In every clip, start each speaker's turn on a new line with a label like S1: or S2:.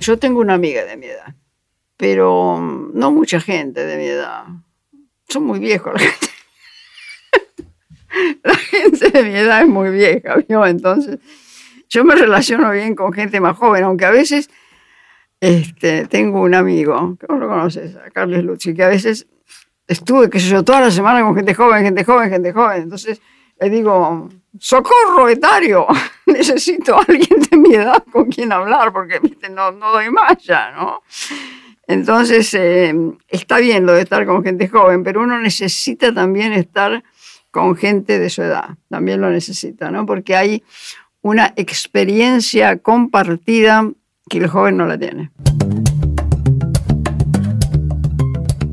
S1: Yo tengo una amiga de mi edad, pero no mucha gente de mi edad. Son muy viejos la gente. La gente de mi edad es muy vieja, ¿vio? Entonces, yo me relaciono bien con gente más joven, aunque a veces este, tengo un amigo, que vos lo conoces, a Carlos Lucci, que a veces estuve, qué sé yo, toda la semana con gente joven, gente joven, gente joven. Entonces le digo, socorro, etario, necesito a alguien de mi edad con quien hablar, porque No, no doy más ya, ¿no? Entonces, eh, está bien lo de estar con gente joven, pero uno necesita también estar con gente de su edad, también lo necesita, ¿no? Porque hay una experiencia compartida que el joven no la tiene.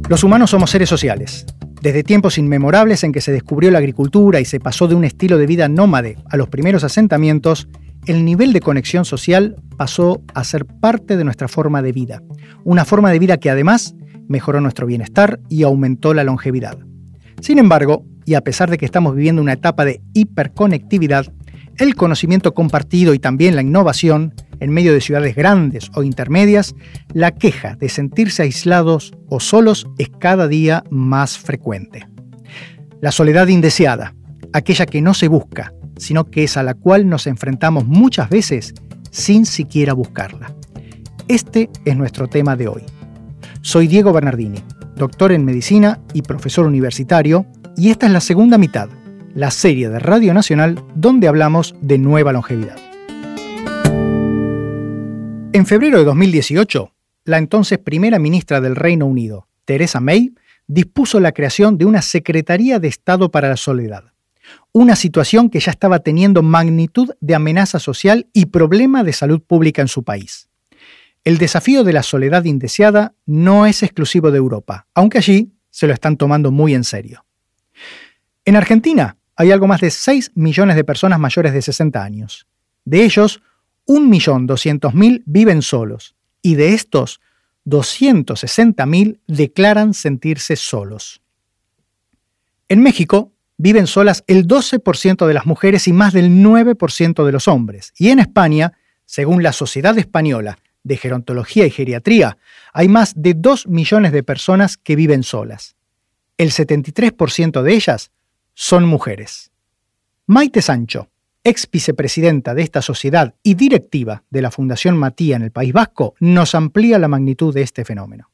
S2: Los humanos somos seres sociales. Desde tiempos inmemorables en que se descubrió la agricultura y se pasó de un estilo de vida nómade a los primeros asentamientos, el nivel de conexión social pasó a ser parte de nuestra forma de vida. Una forma de vida que además mejoró nuestro bienestar y aumentó la longevidad. Sin embargo, y a pesar de que estamos viviendo una etapa de hiperconectividad, el conocimiento compartido y también la innovación en medio de ciudades grandes o intermedias, la queja de sentirse aislados o solos es cada día más frecuente. La soledad indeseada, aquella que no se busca, sino que es a la cual nos enfrentamos muchas veces sin siquiera buscarla. Este es nuestro tema de hoy. Soy Diego Bernardini, doctor en medicina y profesor universitario, y esta es la segunda mitad, la serie de Radio Nacional donde hablamos de nueva longevidad. En febrero de 2018, la entonces primera ministra del Reino Unido, Theresa May, dispuso la creación de una Secretaría de Estado para la Soledad, una situación que ya estaba teniendo magnitud de amenaza social y problema de salud pública en su país. El desafío de la soledad indeseada no es exclusivo de Europa, aunque allí se lo están tomando muy en serio. En Argentina hay algo más de 6 millones de personas mayores de 60 años. De ellos, 1.200.000 viven solos y de estos, 260.000 declaran sentirse solos. En México viven solas el 12% de las mujeres y más del 9% de los hombres. Y en España, según la Sociedad Española de Gerontología y Geriatría, hay más de 2 millones de personas que viven solas. El 73% de ellas son mujeres. Maite Sancho, ex vicepresidenta de esta sociedad y directiva de la Fundación Matía en el País Vasco, nos amplía la magnitud de este fenómeno.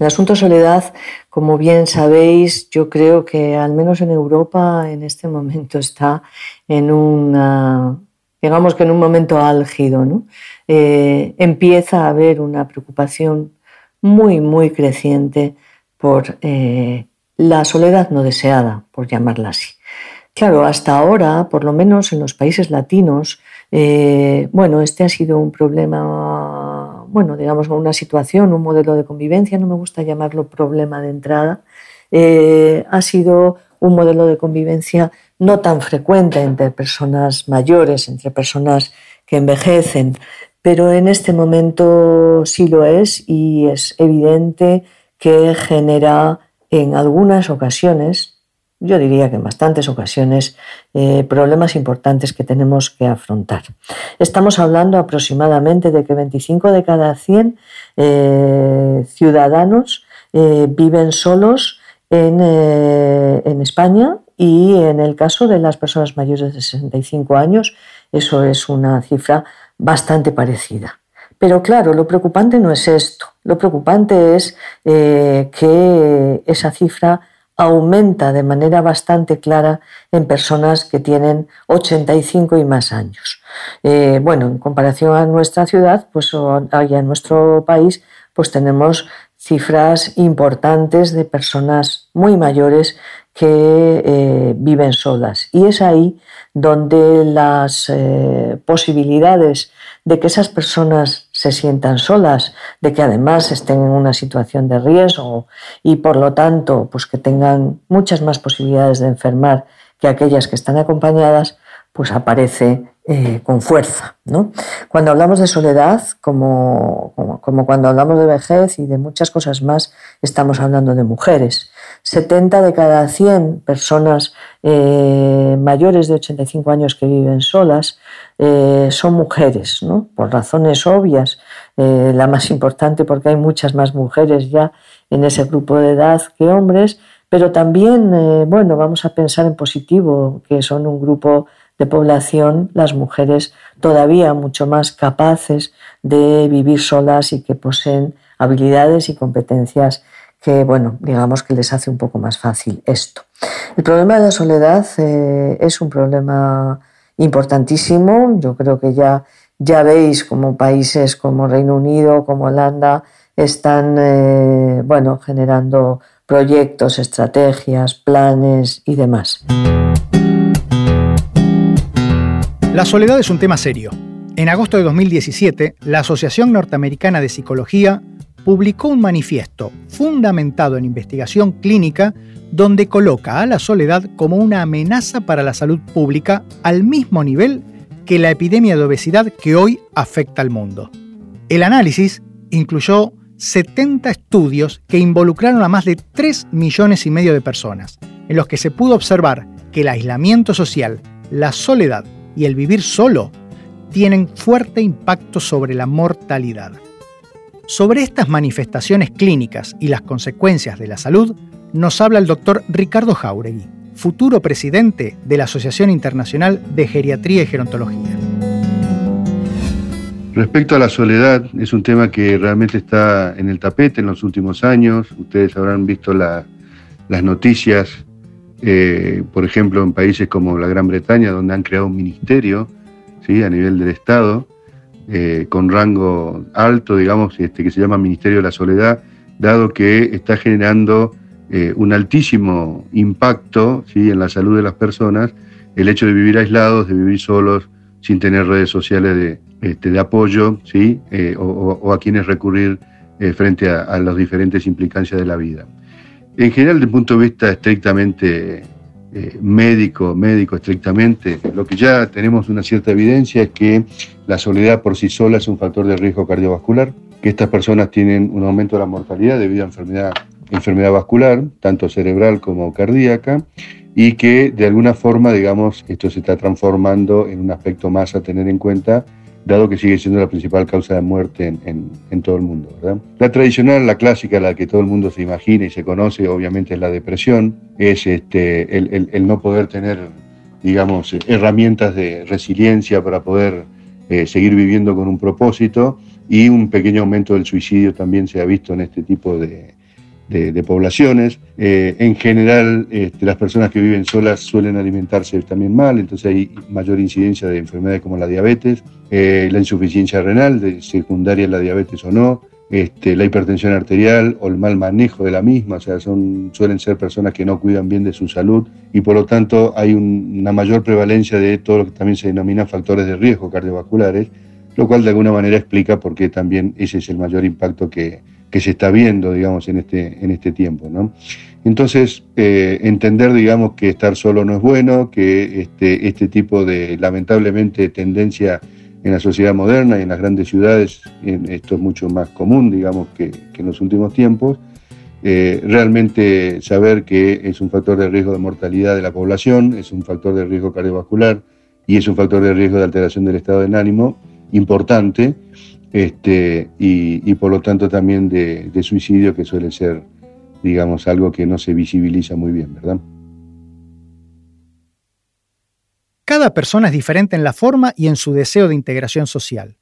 S3: El asunto soledad, como bien sabéis, yo creo que al menos en Europa en este momento está en una, digamos que en un momento álgido. ¿no? Eh, empieza a haber una preocupación muy, muy creciente por eh, la soledad no deseada, por llamarla así. Claro, hasta ahora, por lo menos en los países latinos, eh, bueno, este ha sido un problema, bueno, digamos, una situación, un modelo de convivencia, no me gusta llamarlo problema de entrada, eh, ha sido un modelo de convivencia no tan frecuente entre personas mayores, entre personas que envejecen, pero en este momento sí lo es y es evidente que genera en algunas ocasiones yo diría que en bastantes ocasiones, eh, problemas importantes que tenemos que afrontar. Estamos hablando aproximadamente de que 25 de cada 100 eh, ciudadanos eh, viven solos en, en España y en el caso de las personas mayores de 65 años, eso es una cifra bastante parecida. Pero claro, lo preocupante no es esto. Lo preocupante es que esa cifra aumenta de manera bastante clara en personas que tienen 85 y más años. Eh, bueno, en comparación a nuestra ciudad, pues allá en nuestro país, pues tenemos cifras importantes de personas muy mayores que eh, viven solas. Y es ahí donde las eh, posibilidades de que esas personas se sientan solas, de que además estén en una situación de riesgo y por lo tanto pues que tengan muchas más posibilidades de enfermar que aquellas que están acompañadas, pues aparece eh, con fuerza. ¿no? Cuando hablamos de soledad, como, como, cuando hablamos de vejez y de muchas cosas más, estamos hablando de mujeres. 70 de cada 100 personas eh, mayores de 85 años que viven solas eh, son mujeres, ¿no? por razones obvias, eh, la más importante porque hay muchas más mujeres ya en ese grupo de edad que hombres, pero también, eh, bueno, vamos a pensar en positivo, que son un grupo de población, las mujeres todavía mucho más capaces de vivir solas y que poseen habilidades y competencias que, bueno, digamos que les hace un poco más fácil esto. El problema de la soledad es un problema importantísimo. Yo creo que ya, ya veis como países como Reino Unido, como Holanda, están eh, bueno, generando proyectos, estrategias, planes y demás.
S2: La soledad es un tema serio. En agosto de 2017, la Asociación Norteamericana de Psicología publicó un manifiesto fundamentado en investigación clínica donde coloca a la soledad como una amenaza para la salud pública al mismo nivel que la epidemia de obesidad que hoy afecta al mundo. El análisis incluyó 70 estudios que involucraron a más de 3 millones y medio de personas, en los que se pudo observar que el aislamiento social, la soledad y el vivir solo tienen fuerte impacto sobre la mortalidad. Sobre estas manifestaciones clínicas y las consecuencias de la salud, nos habla el doctor Ricardo Jauregui, futuro presidente de la Asociación Internacional de Geriatría y Gerontología.
S4: Respecto a la soledad, es un tema que realmente está en el tapete en los últimos años. Ustedes habrán visto las noticias, eh, por ejemplo, en países como la Gran Bretaña, donde han creado un ministerio ¿sí? a nivel del Estado, eh, con rango alto, digamos, este, que se llama Ministerio de la Soledad, dado que está generando eh, un altísimo impacto ¿sí? en la salud de las personas, el hecho de vivir aislados, de vivir solos, sin tener redes sociales de, este, apoyo, ¿sí? Eh, o, a quienes recurrir frente a, las diferentes implicancias de la vida. En general, desde el punto de vista estrictamente médico, médico estrictamente, lo que ya tenemos una cierta evidencia es que la soledad por sí sola es un factor de riesgo cardiovascular, que estas personas tienen un aumento de la mortalidad debido a enfermedad enfermedad vascular, tanto cerebral como cardíaca, y que de alguna forma, digamos, esto se está transformando en un aspecto más a tener en cuenta, dado que sigue siendo la principal causa de muerte en, todo el mundo. La tradicional, la clásica, la que todo el mundo se imagina y se conoce, obviamente es la depresión, es este, el, no poder tener, digamos, herramientas de resiliencia para poder eh, seguir viviendo con un propósito y un pequeño aumento del suicidio también se ha visto en este tipo de, de, poblaciones. Eh, en general, este, las personas que viven solas suelen alimentarse también mal, entonces hay mayor incidencia de enfermedades como la diabetes, eh, la insuficiencia renal, de secundaria la diabetes o no, este, la hipertensión arterial o el mal manejo de la misma, o sea, son, suelen ser personas que no cuidan bien de su salud y por lo tanto hay una mayor prevalencia de todo lo que también se denomina factores de riesgo cardiovasculares, lo cual de alguna manera explica por qué también ese es el mayor impacto que, que se está viendo, digamos, en este, en este tiempo, ¿no? Entonces, eh, entender, digamos, que estar solo no es bueno, que este, este tipo de, lamentablemente, tendencia en la sociedad moderna y en las grandes ciudades, esto es mucho más común, digamos, que, en los últimos tiempos, eh, realmente saber que es un factor de riesgo de mortalidad de la población, es un factor de riesgo cardiovascular y es un factor de riesgo de alteración del estado del ánimo importante, este, y, por lo tanto también de, suicidio, que suele ser, digamos, algo que no se visibiliza muy bien, ¿verdad?
S2: Cada persona es diferente en la forma y en su deseo de integración social.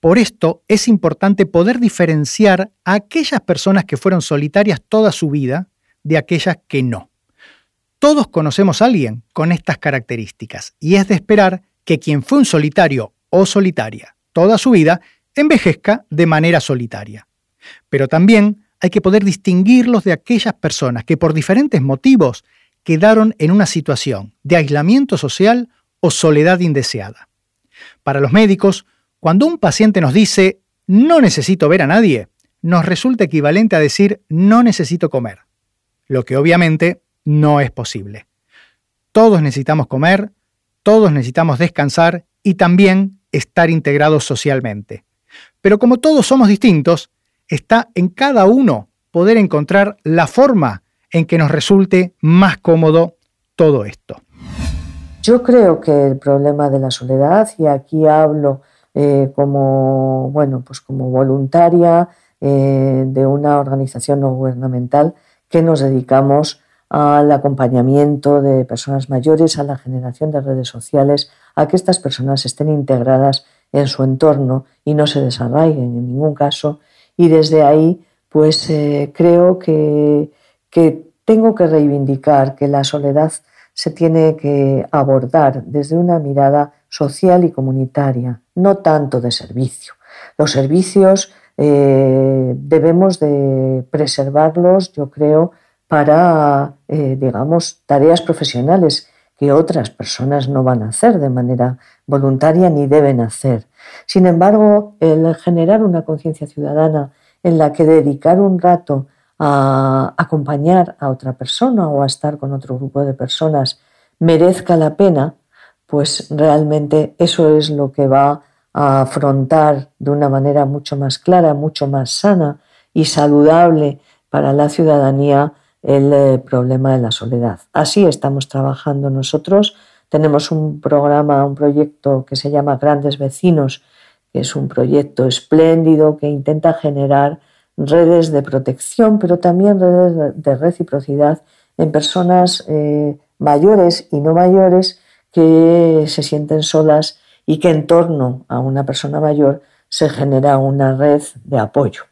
S2: Por esto es importante poder diferenciar a aquellas personas que fueron solitarias toda su vida de aquellas que no. Todos conocemos a alguien con estas características y es de esperar que quien fue un solitario o solitaria toda su vida envejezca de manera solitaria. Pero también hay que poder distinguirlos de aquellas personas que por diferentes motivos quedaron en una situación de aislamiento social o soledad indeseada. Para los médicos, cuando un paciente nos dice no necesito ver a nadie, nos resulta equivalente a decir no necesito comer, lo que obviamente no es posible. Todos necesitamos comer, todos necesitamos descansar y también estar integrados socialmente. Pero como todos somos distintos, está en cada uno poder encontrar la forma en que nos resulte más cómodo todo esto.
S3: Yo creo que el problema de la soledad, y aquí hablo eh, como, bueno, pues como voluntaria eh, de una organización no gubernamental que nos dedicamos al acompañamiento de personas mayores, a la generación de redes sociales, a que estas personas estén integradas en su entorno y no se desarraiguen en ningún caso. Y desde ahí, pues eh, creo que, que tengo que reivindicar que la soledad se tiene que abordar desde una mirada social y comunitaria, no tanto de servicio. Los servicios eh, debemos de preservarlos, yo creo, para, eh, digamos, tareas profesionales que otras personas no van a hacer de manera voluntaria ni deben hacer. Sin embargo, el generar una conciencia ciudadana en la que dedicar un rato a acompañar a otra persona o a estar con otro grupo de personas merezca la pena, pues realmente eso es lo que va a afrontar de una manera mucho más clara, mucho más sana y saludable para la ciudadanía el eh, problema de la soledad. Así estamos trabajando nosotros. Tenemos un programa, un proyecto que se llama Grandes Vecinos, que es un proyecto espléndido que intenta generar redes de protección, pero también redes de reciprocidad en personas eh, mayores y no mayores que se sienten solas y que en torno a una persona mayor se genera una red de apoyo.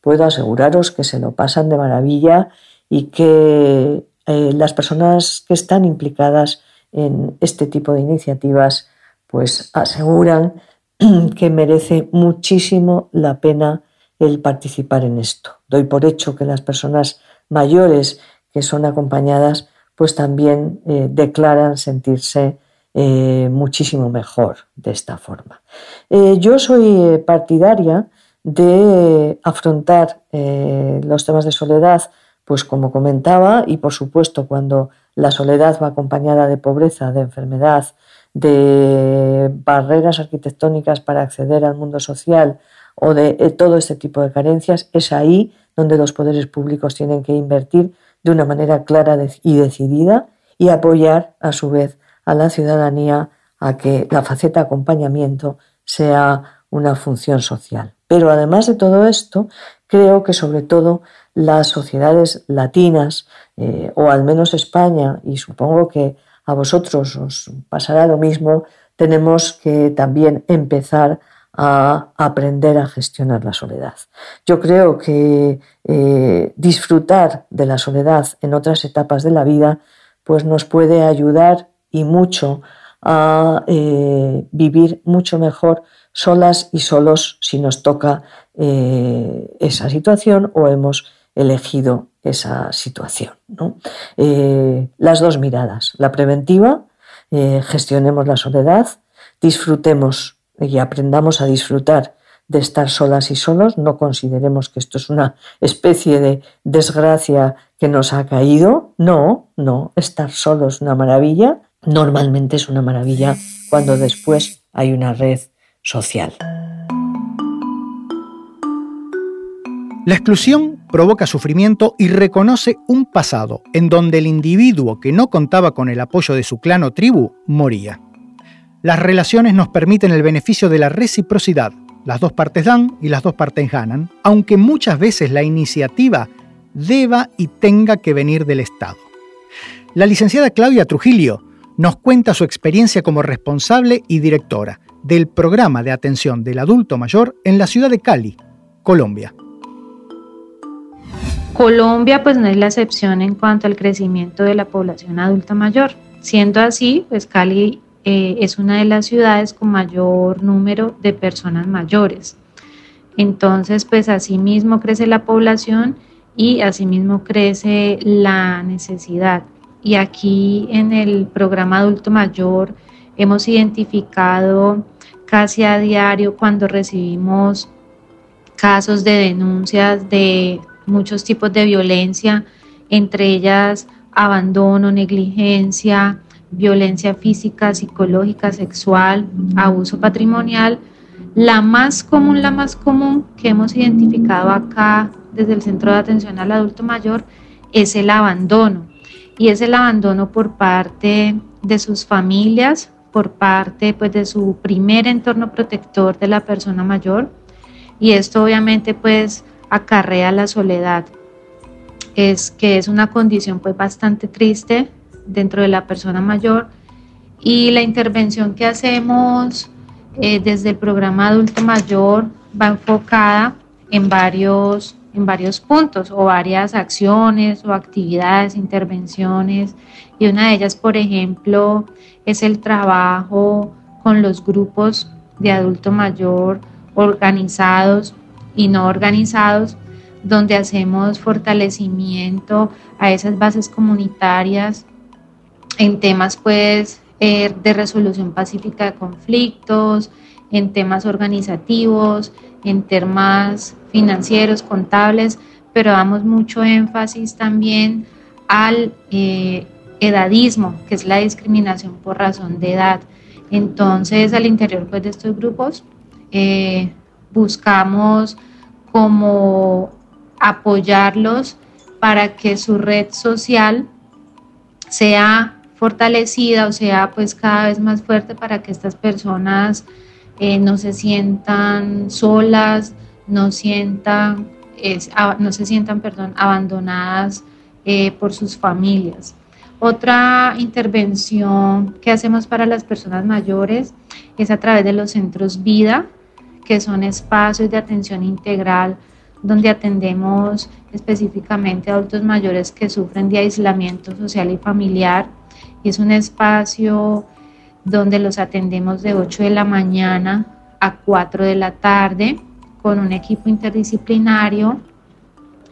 S3: Puedo aseguraros que se lo pasan de maravilla y que eh, las personas que están implicadas en este tipo de iniciativas pues aseguran que merece muchísimo la pena el participar en esto. Doy por hecho que las personas mayores que son acompañadas pues también eh, declaran sentirse eh, muchísimo mejor de esta forma. Yo soy partidaria de afrontar los temas de soledad, pues como comentaba, y por supuesto cuando la soledad va acompañada de pobreza, de enfermedad, de barreras arquitectónicas para acceder al mundo social o de todo este tipo de carencias, es ahí donde los poderes públicos tienen que invertir de una manera clara y decidida y apoyar a su vez a la ciudadanía a que la faceta acompañamiento sea una función social. Pero además de todo esto, creo que sobre todo las sociedades latinas, eh, o al menos España, y supongo que a vosotros os pasará lo mismo, tenemos que también empezar a aprender a gestionar la soledad. Yo creo que eh, disfrutar de la soledad en otras etapas de la vida pues nos puede ayudar y mucho a eh, vivir mucho mejor solas y solos si nos toca esa situación o hemos elegido esa situación. las dos miradas, la preventiva, gestionemos la soledad, disfrutemos y aprendamos a disfrutar de estar solas y solos, no consideremos que esto es una especie de desgracia que nos ha caído, no, no, estar solo es una maravilla, normalmente es una maravilla cuando después hay una red social.
S2: La exclusión provoca sufrimiento y reconoce un pasado en donde el individuo que no contaba con el apoyo de su clan o tribu moría. Las relaciones nos permiten el beneficio de la reciprocidad. Las dos partes dan y las dos partes ganan, aunque muchas veces la iniciativa deba y tenga que venir del Estado. La licenciada Claudia Trujillo nos cuenta su experiencia como responsable y directora del programa de atención del adulto mayor en la ciudad de Cali, Colombia.
S5: Colombia pues no es la excepción en cuanto al crecimiento de la población adulta mayor. Siendo así, pues Cali eh, es una de las ciudades con mayor número de personas mayores. Entonces, pues asimismo crece la población y asimismo crece la necesidad. Y aquí en el programa adulto mayor hemos identificado casi a diario cuando recibimos casos de denuncias de muchos tipos de violencia, entre ellas abandono, negligencia, violencia física, psicológica, sexual, abuso patrimonial. La más común, la más común que hemos identificado acá desde el Centro de Atención al Adulto Mayor es el abandono. Y es el abandono por parte de sus familias, por parte pues, de su primer entorno protector de la persona mayor y esto obviamente pues acarrea la soledad, es que es una condición pues bastante triste dentro de la persona mayor. Y la intervención que hacemos eh, desde el programa adulto mayor va enfocada en varios, en varios puntos o varias acciones o actividades, intervenciones. Y una de ellas, por ejemplo, es el trabajo con los grupos de adulto mayor organizados y no organizados, donde hacemos fortalecimiento a esas bases comunitarias en temas pues eh, de resolución pacífica de conflictos, en temas organizativos, en temas financieros, contables, pero damos mucho énfasis también al eh, edadismo, que es la discriminación por razón de edad. Entonces, al interior pues, de estos grupos, eh, buscamos como apoyarlos para que su red social sea fortalecida o sea pues cada vez más fuerte para que estas personas eh, no se sientan solas, no sientan, no se sientan perdón, abandonadas eh, por sus familias. Otra intervención que hacemos para las personas mayores es a través de los centros vida, que son espacios de atención integral donde atendemos específicamente a adultos mayores que sufren de aislamiento social y familiar. Y es un espacio donde los atendemos de 8 de la mañana a 4 de la tarde con un equipo interdisciplinario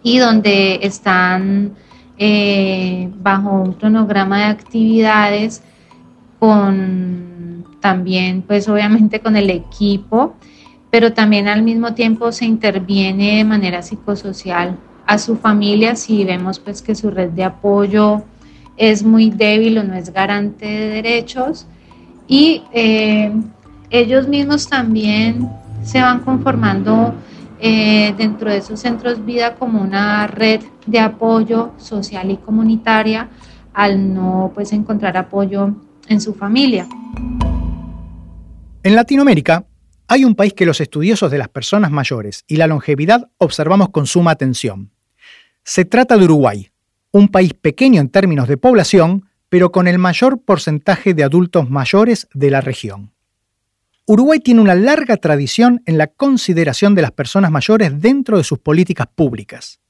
S5: y donde están eh, bajo un cronograma de actividades con también pues obviamente con el equipo pero también al mismo tiempo se interviene de manera psicosocial a su familia si vemos pues que su red de apoyo es muy débil o no es garante de derechos y eh, ellos mismos también se van conformando eh, dentro de esos centros vida como una red de apoyo social y comunitaria al no pues encontrar apoyo en su familia.
S2: En Latinoamérica hay un país que los estudiosos de las personas mayores y la longevidad observamos con suma atención. Se trata de Uruguay, un país pequeño en términos de población, pero con el mayor porcentaje de adultos mayores de la región. Uruguay tiene una larga tradición en la consideración de las personas mayores dentro de sus políticas públicas.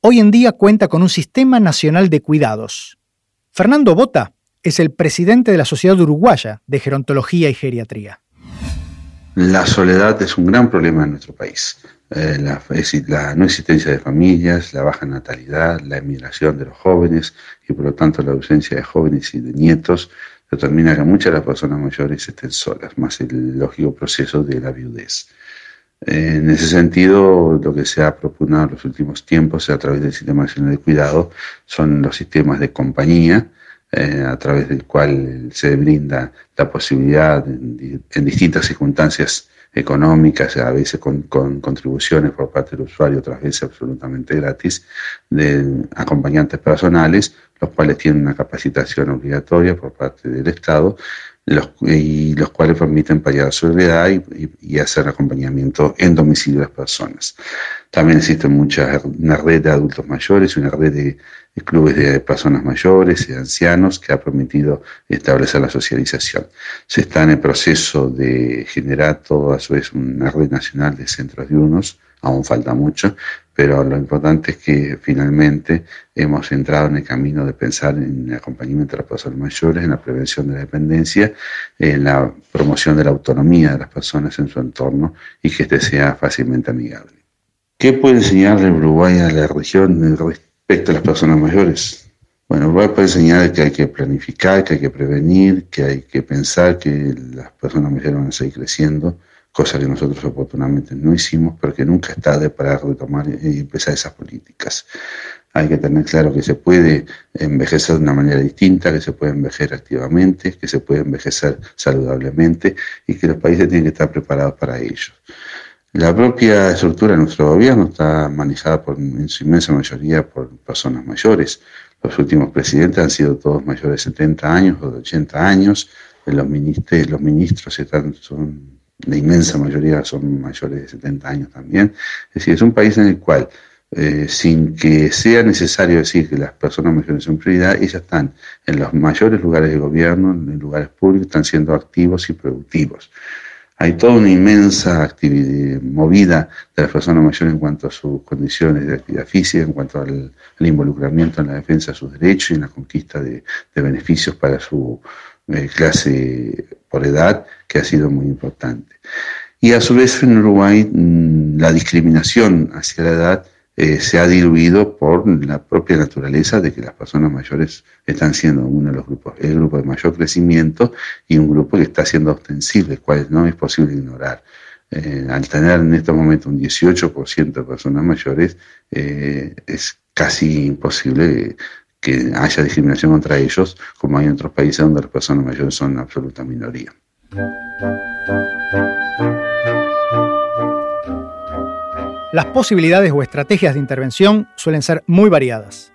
S2: Hoy en día cuenta con un sistema nacional de cuidados. Fernando Bota es el presidente de la Sociedad Uruguaya de Gerontología y Geriatría.
S6: La soledad es un gran problema en nuestro país. Eh, la, no existencia de familias, la baja natalidad, la emigración de los jóvenes y por lo tanto la ausencia de jóvenes y de nietos determina que muchas de las personas mayores estén solas, más el lógico proceso de la viudez. En ese sentido, lo que se ha propugnado en los últimos tiempos a través del Sistema Nacional de Cuidado son los sistemas de compañía, eh, a través del cual se brinda la posibilidad en, distintas circunstancias económicas, a veces con, contribuciones por parte del usuario, otras veces absolutamente gratis, de acompañantes personales, los cuales tienen una capacitación obligatoria por parte del Estado y los cuales permiten paliar su soledad y, hacer acompañamiento en domicilio de las personas. También existe mucha, una red de adultos mayores una red de, clubes de personas mayores y ancianos que ha permitido establecer la socialización. Se está en el proceso de generar todo a su vez una red nacional de centros de unos, aún falta mucho, pero lo importante es que finalmente hemos entrado en el camino de pensar en el acompañamiento de las personas mayores, en la prevención de la dependencia, en la promoción de la autonomía de las personas en su entorno y que éste sea fácilmente amigable. ¿Qué puede enseñarle Uruguay a la región respecto a las personas mayores? Bueno, Uruguay puede enseñar que hay que planificar, que hay que prevenir, que hay que pensar que las personas mayores van a seguir creciendo, cosa que nosotros oportunamente no hicimos, pero que nunca es tarde para retomar y empezar esas políticas. Hay que tener claro que se puede envejecer de una manera distinta, que se puede envejecer activamente, que se puede envejecer saludablemente y que los países tienen que estar preparados para ello. La propia estructura de nuestro gobierno está manejada por, en su inmensa mayoría por personas mayores. Los últimos presidentes han sido todos mayores de 70 años o de 80 años, los ministros, los ministros están, la inmensa mayoría son mayores de 70 años también. Es decir, es un país en el cual, eh, sin que sea necesario decir que las personas mayores son prioridad, ellas están en los mayores lugares de gobierno, en lugares públicos, están siendo activos y productivos. Hay toda una inmensa actividad, movida de las personas mayores en cuanto a sus condiciones de actividad física, en cuanto al, involucramiento en la defensa de sus derechos y en la conquista de, beneficios para su clase por edad, que ha sido muy importante. Y a su vez en Uruguay mm, la discriminación hacia la edad eh, se ha diluido por la propia naturaleza de que las personas mayores están siendo uno de los grupos, el grupo de mayor crecimiento y un grupo que está siendo ostensible, cual no es posible ignorar. Eh, al tener en este momento un 18% de personas mayores, eh, es casi imposible que haya discriminación contra ellos, como hay en otros países donde las personas mayores son absoluta minoría.
S2: Las posibilidades o estrategias de intervención suelen ser muy variadas.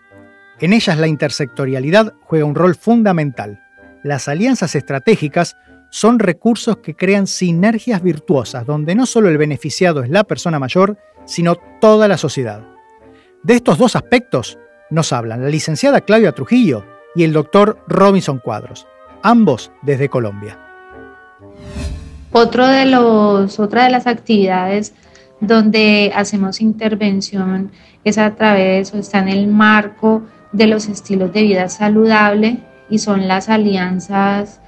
S2: En ellas la intersectorialidad juega un rol fundamental. Las alianzas estratégicas son recursos que crean sinergias virtuosas donde no solo el beneficiado es la persona mayor, sino toda la sociedad. De estos dos aspectos nos hablan la licenciada Claudia Trujillo y el doctor Robinson Cuadros, ambos desde Colombia.
S5: Otro otra de las actividades donde hacemos intervención es a través o está en el marco de los estilos de vida saludable y son las alianzas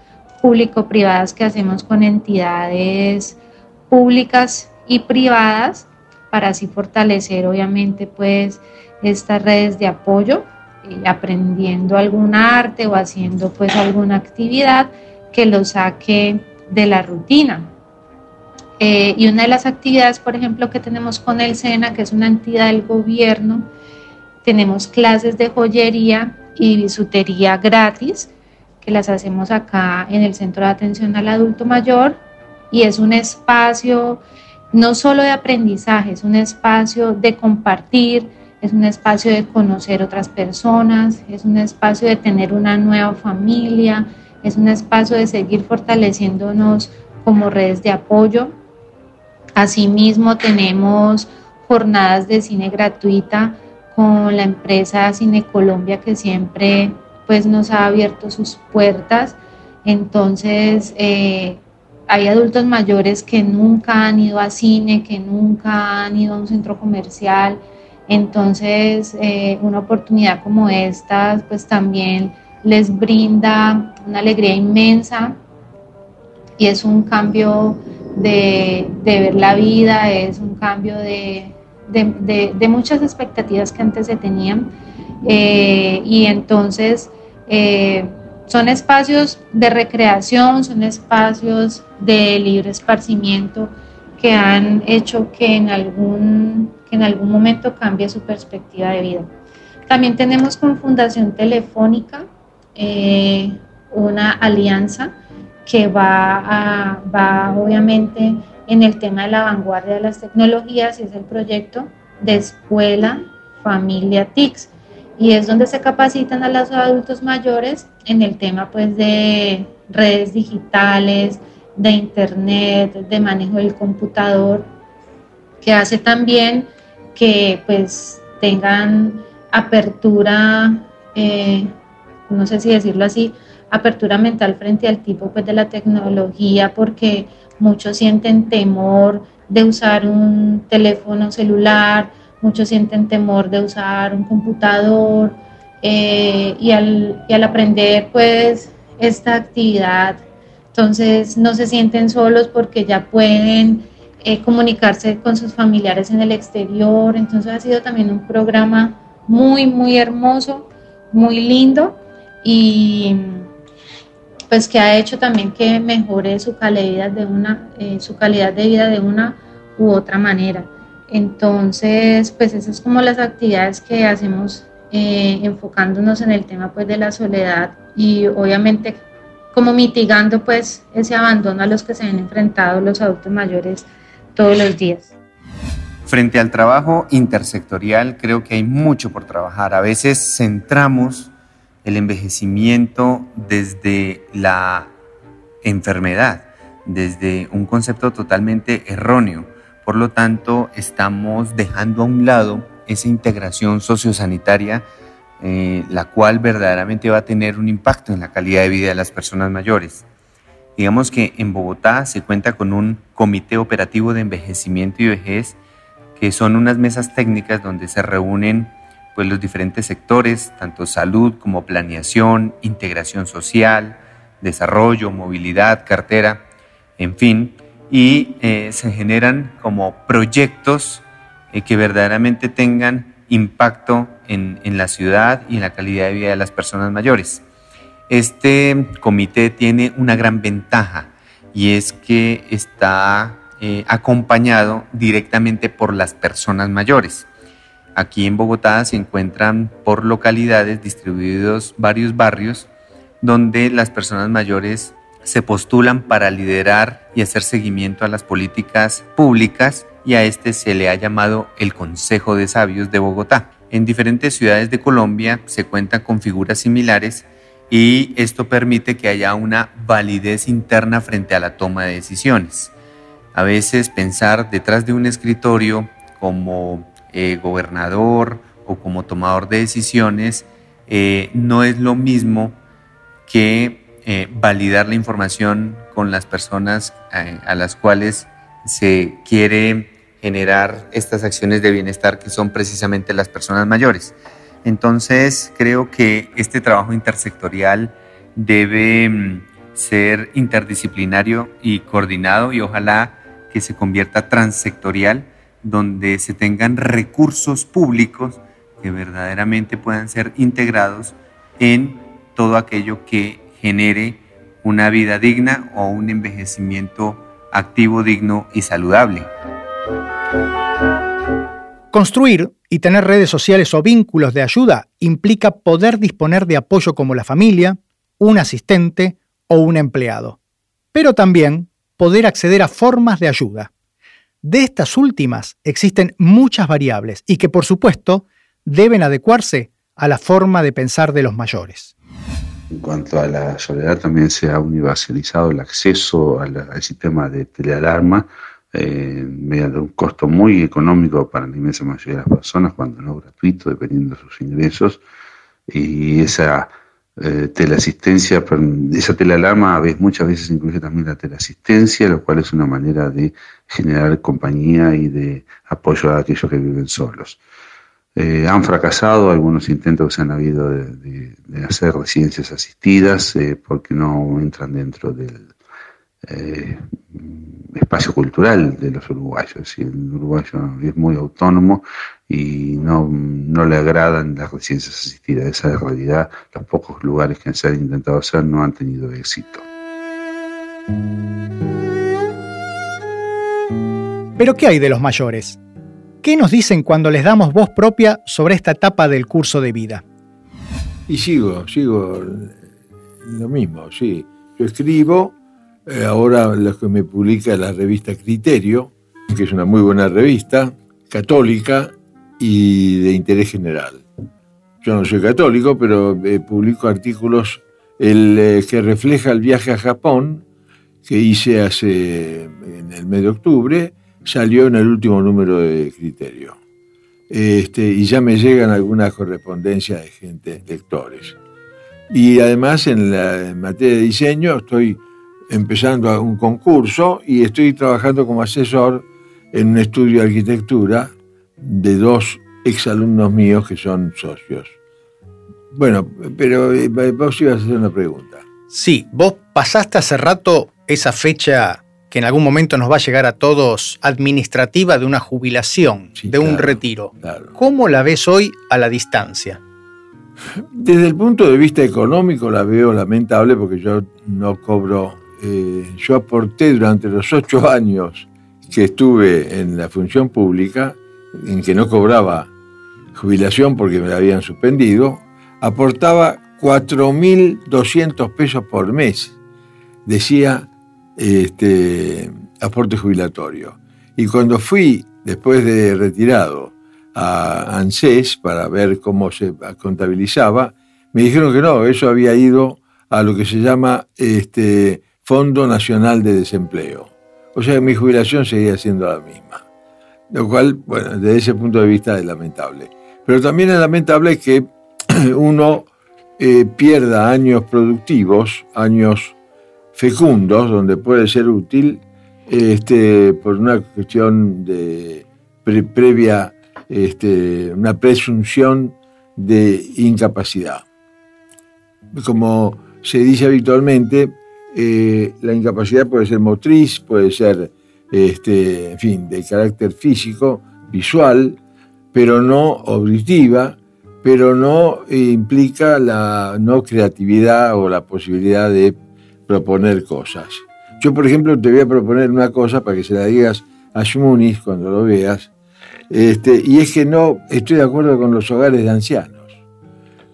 S5: público-privadas que hacemos con entidades públicas y privadas para así fortalecer obviamente pues estas redes de apoyo, eh, aprendiendo algún arte o haciendo pues alguna actividad que lo saque de la rutina. Eh, y una de las actividades, por ejemplo, que tenemos con el SENA, que es una entidad del gobierno, tenemos clases de joyería y bisutería gratis, que las hacemos acá en el Centro de Atención al Adulto Mayor, y es un espacio no solo de aprendizaje, es un espacio de compartir, es un espacio de conocer otras personas, es un espacio de tener una nueva familia, es un espacio de seguir fortaleciéndonos como redes de apoyo Asimismo, tenemos jornadas de cine gratuita con la empresa Cine Colombia que siempre pues, nos ha abierto sus puertas. Entonces, eh, hay adultos mayores que nunca han ido a cine, que nunca han ido a un centro comercial. Entonces, eh, una oportunidad como esta, pues también les brinda una alegría inmensa y es un cambio de, ver la vida, es un cambio de, muchas expectativas que antes se tenían. Eh, y entonces eh, son espacios de recreación, son espacios de libre esparcimiento que han hecho que en algún, que en algún momento cambie su perspectiva de vida. También tenemos con Fundación Telefónica eh, una alianza que va, va obviamente en el tema de la vanguardia de las tecnologías y es el proyecto de escuela familia TICS y es donde se capacitan a los adultos mayores en el tema pues de redes digitales, de internet, de manejo del computador, que hace también que pues tengan apertura, eh, no sé si decirlo así, apertura mental frente al tipo pues, de la tecnología porque muchos sienten temor de usar un teléfono celular, muchos sienten temor de usar un computador eh, y, al, y, al, aprender pues esta actividad, entonces no se sienten solos porque ya pueden eh, comunicarse con sus familiares en el exterior, entonces ha sido también un programa muy, muy hermoso, muy lindo y pues que ha hecho también que mejore su calidad de una, eh, su calidad de vida de una u otra manera. Entonces, pues esas son como las actividades que hacemos eh, enfocándonos en el tema pues de la soledad y obviamente como mitigando pues ese abandono a los que se han enfrentado los adultos mayores todos los días.
S7: Frente al trabajo intersectorial, creo que hay mucho por trabajar. A veces centramos el envejecimiento desde la enfermedad, desde un concepto totalmente erróneo. Por lo tanto, estamos dejando a un lado esa integración sociosanitaria, eh, la cual verdaderamente va a tener un impacto en la calidad de vida de las personas mayores. Digamos que en Bogotá se cuenta con un comité operativo de envejecimiento y vejez, que son unas mesas técnicas donde se reúnen pues, los diferentes sectores, tanto salud como planeación, integración social, desarrollo, movilidad, cartera, en fin, y eh, se generan como proyectos eh, que verdaderamente tengan impacto en, la ciudad y en la calidad de vida de las personas mayores. Este comité tiene una gran ventaja y es que está eh, acompañado directamente por las personas mayores. Aquí en Bogotá se encuentran por localidades distribuidos varios barrios donde las personas mayores se postulan para liderar y hacer seguimiento a las políticas públicas y a este se le ha llamado el Consejo de Sabios de Bogotá. En diferentes ciudades de Colombia se cuentan con figuras similares y esto permite que haya una validez interna frente a la toma de decisiones. A veces pensar detrás de un escritorio como eh, gobernador o como tomador de decisiones eh, no es lo mismo que eh, validar la información con las personas a las cuales se quiere generar estas acciones de bienestar que son precisamente las personas mayores. Entonces, creo que este trabajo intersectorial debe mm, ser interdisciplinario y coordinado y ojalá que se convierta transsectorial, donde se tengan recursos públicos que verdaderamente puedan ser integrados en todo aquello que genere una vida digna o un envejecimiento activo, digno y saludable.
S2: Construir y tener redes sociales o vínculos de ayuda implica poder disponer de apoyo como la familia, un asistente o un empleado, pero también poder acceder a formas de ayuda. De estas últimas existen muchas variables y que por supuesto deben adecuarse a la forma de pensar de los mayores.
S6: En cuanto a la soledad, también se ha universalizado el acceso al, sistema de telealarma eh, mediante un costo muy económico para la inmensa mayoría de las personas, cuando no gratuito, dependiendo de sus ingresos. Y esa eh, teleasistencia, esa telealarma a veces, muchas veces incluye también la teleasistencia, lo cual es una manera de generar compañía y de apoyo a aquellos que viven solos. Eh, han fracasado algunos intentos que se han habido de, hacer residencias asistidas eh, porque no entran dentro del eh, espacio cultural de los uruguayos. Y el uruguayo es muy autónomo y no, no le agradan las residencias asistidas. Esa es realidad. Los pocos lugares que se han intentado hacer no han tenido éxito.
S2: ¿Pero qué hay de los mayores? ¿Qué nos dicen cuando les damos voz propia sobre esta etapa del curso de vida?
S8: Y sigo, sigo lo mismo, sí. Yo escribo, eh, ahora lo que me publica la revista Criterio, que es una muy buena revista, católica y de interés general. Yo no soy católico, pero eh, publico artículos el, eh, que refleja el viaje a Japón que hice hace en el mes de octubre salió en el último número de Criterio. Este, y ya me llegan algunas correspondencias de gente, lectores. Y además en la materia de diseño estoy empezando un concurso y estoy trabajando como asesor en un estudio de arquitectura de dos exalumnos míos que son socios. Bueno, pero eh, vos ibas a hacer una pregunta.
S2: Sí, vos pasaste hace rato esa fecha que en algún momento nos va a llegar a todos administrativa de una jubilación, de un retiro. ¿Cómo la ves hoy a la distancia?
S8: Desde el punto de vista económico la veo lamentable porque yo no cobro, eh, yo aporté durante los ocho años que estuve en la función pública, en que no cobraba jubilación porque me la habían suspendido, aportaba 4.200 pesos por mes. Decía este, aporte jubilatorio. Y cuando fui, después de retirado, a ANSES para ver cómo se contabilizaba, me dijeron que no, eso había ido a lo que se llama este, Fondo Nacional de Desempleo. O sea, mi jubilación seguía siendo la misma. Lo cual, bueno, desde ese punto de vista es lamentable. Pero también es lamentable que uno eh, pierda años productivos, años fecundos, donde puede ser útil este, por una cuestión de previa, este, una presunción de incapacidad. Como se dice habitualmente, eh, la incapacidad puede ser motriz, puede ser, este, en fin, de carácter físico, visual, pero no auditiva, pero no implica la no creatividad o la posibilidad de proponer cosas. Yo, por ejemplo, te voy a proponer una cosa para que se la digas a Shmunis cuando lo veas, este, y es que no estoy de acuerdo con los hogares de ancianos.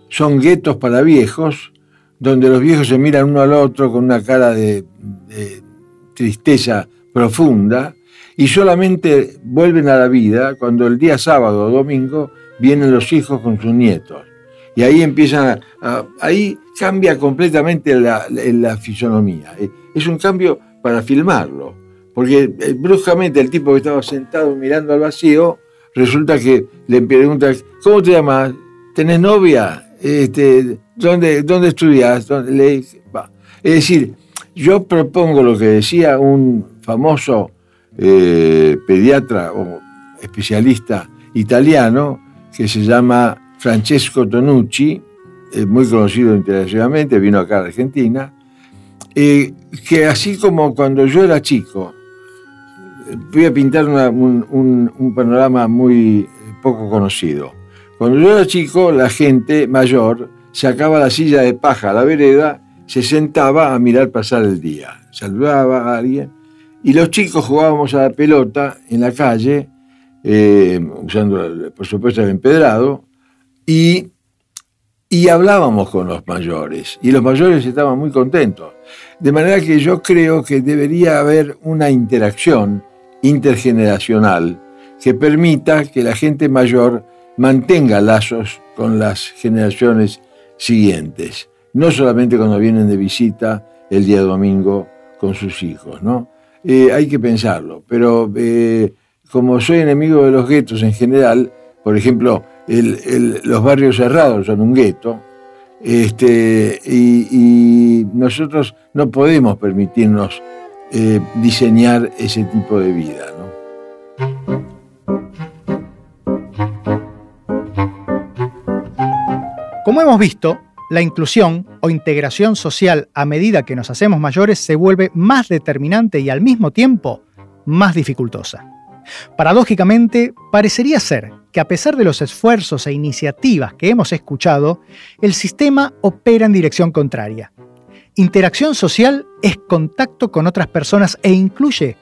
S8: Son guetos para viejos, donde los viejos se miran uno al otro con una cara de, tristeza profunda y solamente vuelven a la vida cuando el día sábado o domingo vienen los hijos con sus nietos. Y ahí empiezan a, ahí cambia completamente la, la, fisonomía. Eh, es un cambio para filmarlo, porque eh, bruscamente el tipo que estaba sentado mirando al vacío, resulta que le pregunta, ¿cómo te llamas? ¿Tenés novia? Este, ¿dónde, ¿Dónde estudias? Le, Es decir, yo propongo lo que decía un famoso eh, pediatra o especialista italiano que se llama Francesco Tonucci, muy conocido internacionalmente, vino acá a Argentina, eh, que así como cuando yo era chico, voy a pintar un, panorama muy poco conocido. Cuando yo era chico, la gente mayor sacaba la silla de paja a la vereda, se sentaba a mirar pasar el día, saludaba a alguien, y los chicos jugábamos a la pelota en la calle, eh, usando por supuesto el empedrado, y, y hablábamos con los mayores, y los mayores estaban muy contentos. De manera que yo creo que debería haber una interacción intergeneracional que permita que la gente mayor mantenga lazos con las generaciones siguientes, no solamente cuando vienen de visita el día domingo con sus hijos, ¿no? Eh, hay que pensarlo, pero eh, como soy enemigo de los guetos en general, por ejemplo, los barrios cerrados son un gueto, este, y, nosotros no podemos permitirnos eh, diseñar ese tipo de vida.
S2: Como hemos visto, la inclusión o integración social a medida que nos hacemos mayores se vuelve más determinante y al mismo tiempo más dificultosa. Paradójicamente, parecería ser que a pesar de los esfuerzos e iniciativas que hemos escuchado, el sistema opera en dirección contraria. Interacción social es contacto con otras personas e incluye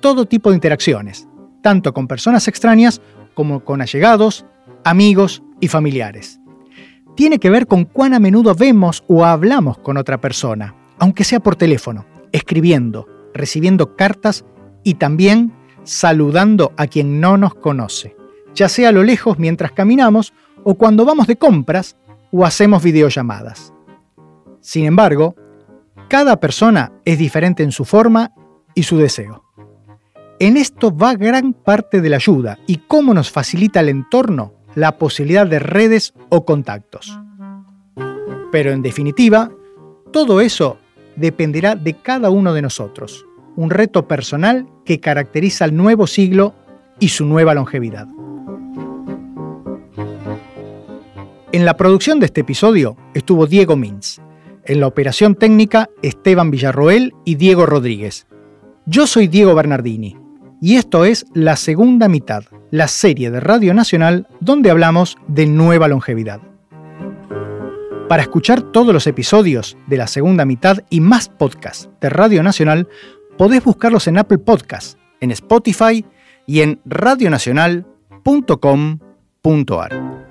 S2: todo tipo de interacciones, tanto con personas extrañas como con allegados, amigos y familiares. Tiene que ver con cuán a menudo vemos o hablamos con otra persona, aunque sea por teléfono, escribiendo, recibiendo cartas y también saludando a quien no nos conoce ya sea a lo lejos mientras caminamos o cuando vamos de compras o hacemos videollamadas. Sin embargo, cada persona es diferente en su forma y su deseo. En esto va gran parte de la ayuda y cómo nos facilita el entorno la posibilidad de redes o contactos. Pero en definitiva, todo eso dependerá de cada uno de nosotros, un reto personal que caracteriza al nuevo siglo y su nueva longevidad. En la producción de este episodio estuvo Diego Mins. En la operación técnica, Esteban Villarroel y Diego Rodríguez. Yo soy Diego Bernardini y esto es La Segunda Mitad, la serie de Radio Nacional donde hablamos de nueva longevidad. Para escuchar todos los episodios de La Segunda Mitad y más podcasts de Radio Nacional, podés buscarlos en Apple Podcasts, en Spotify y en radionacional.com.ar.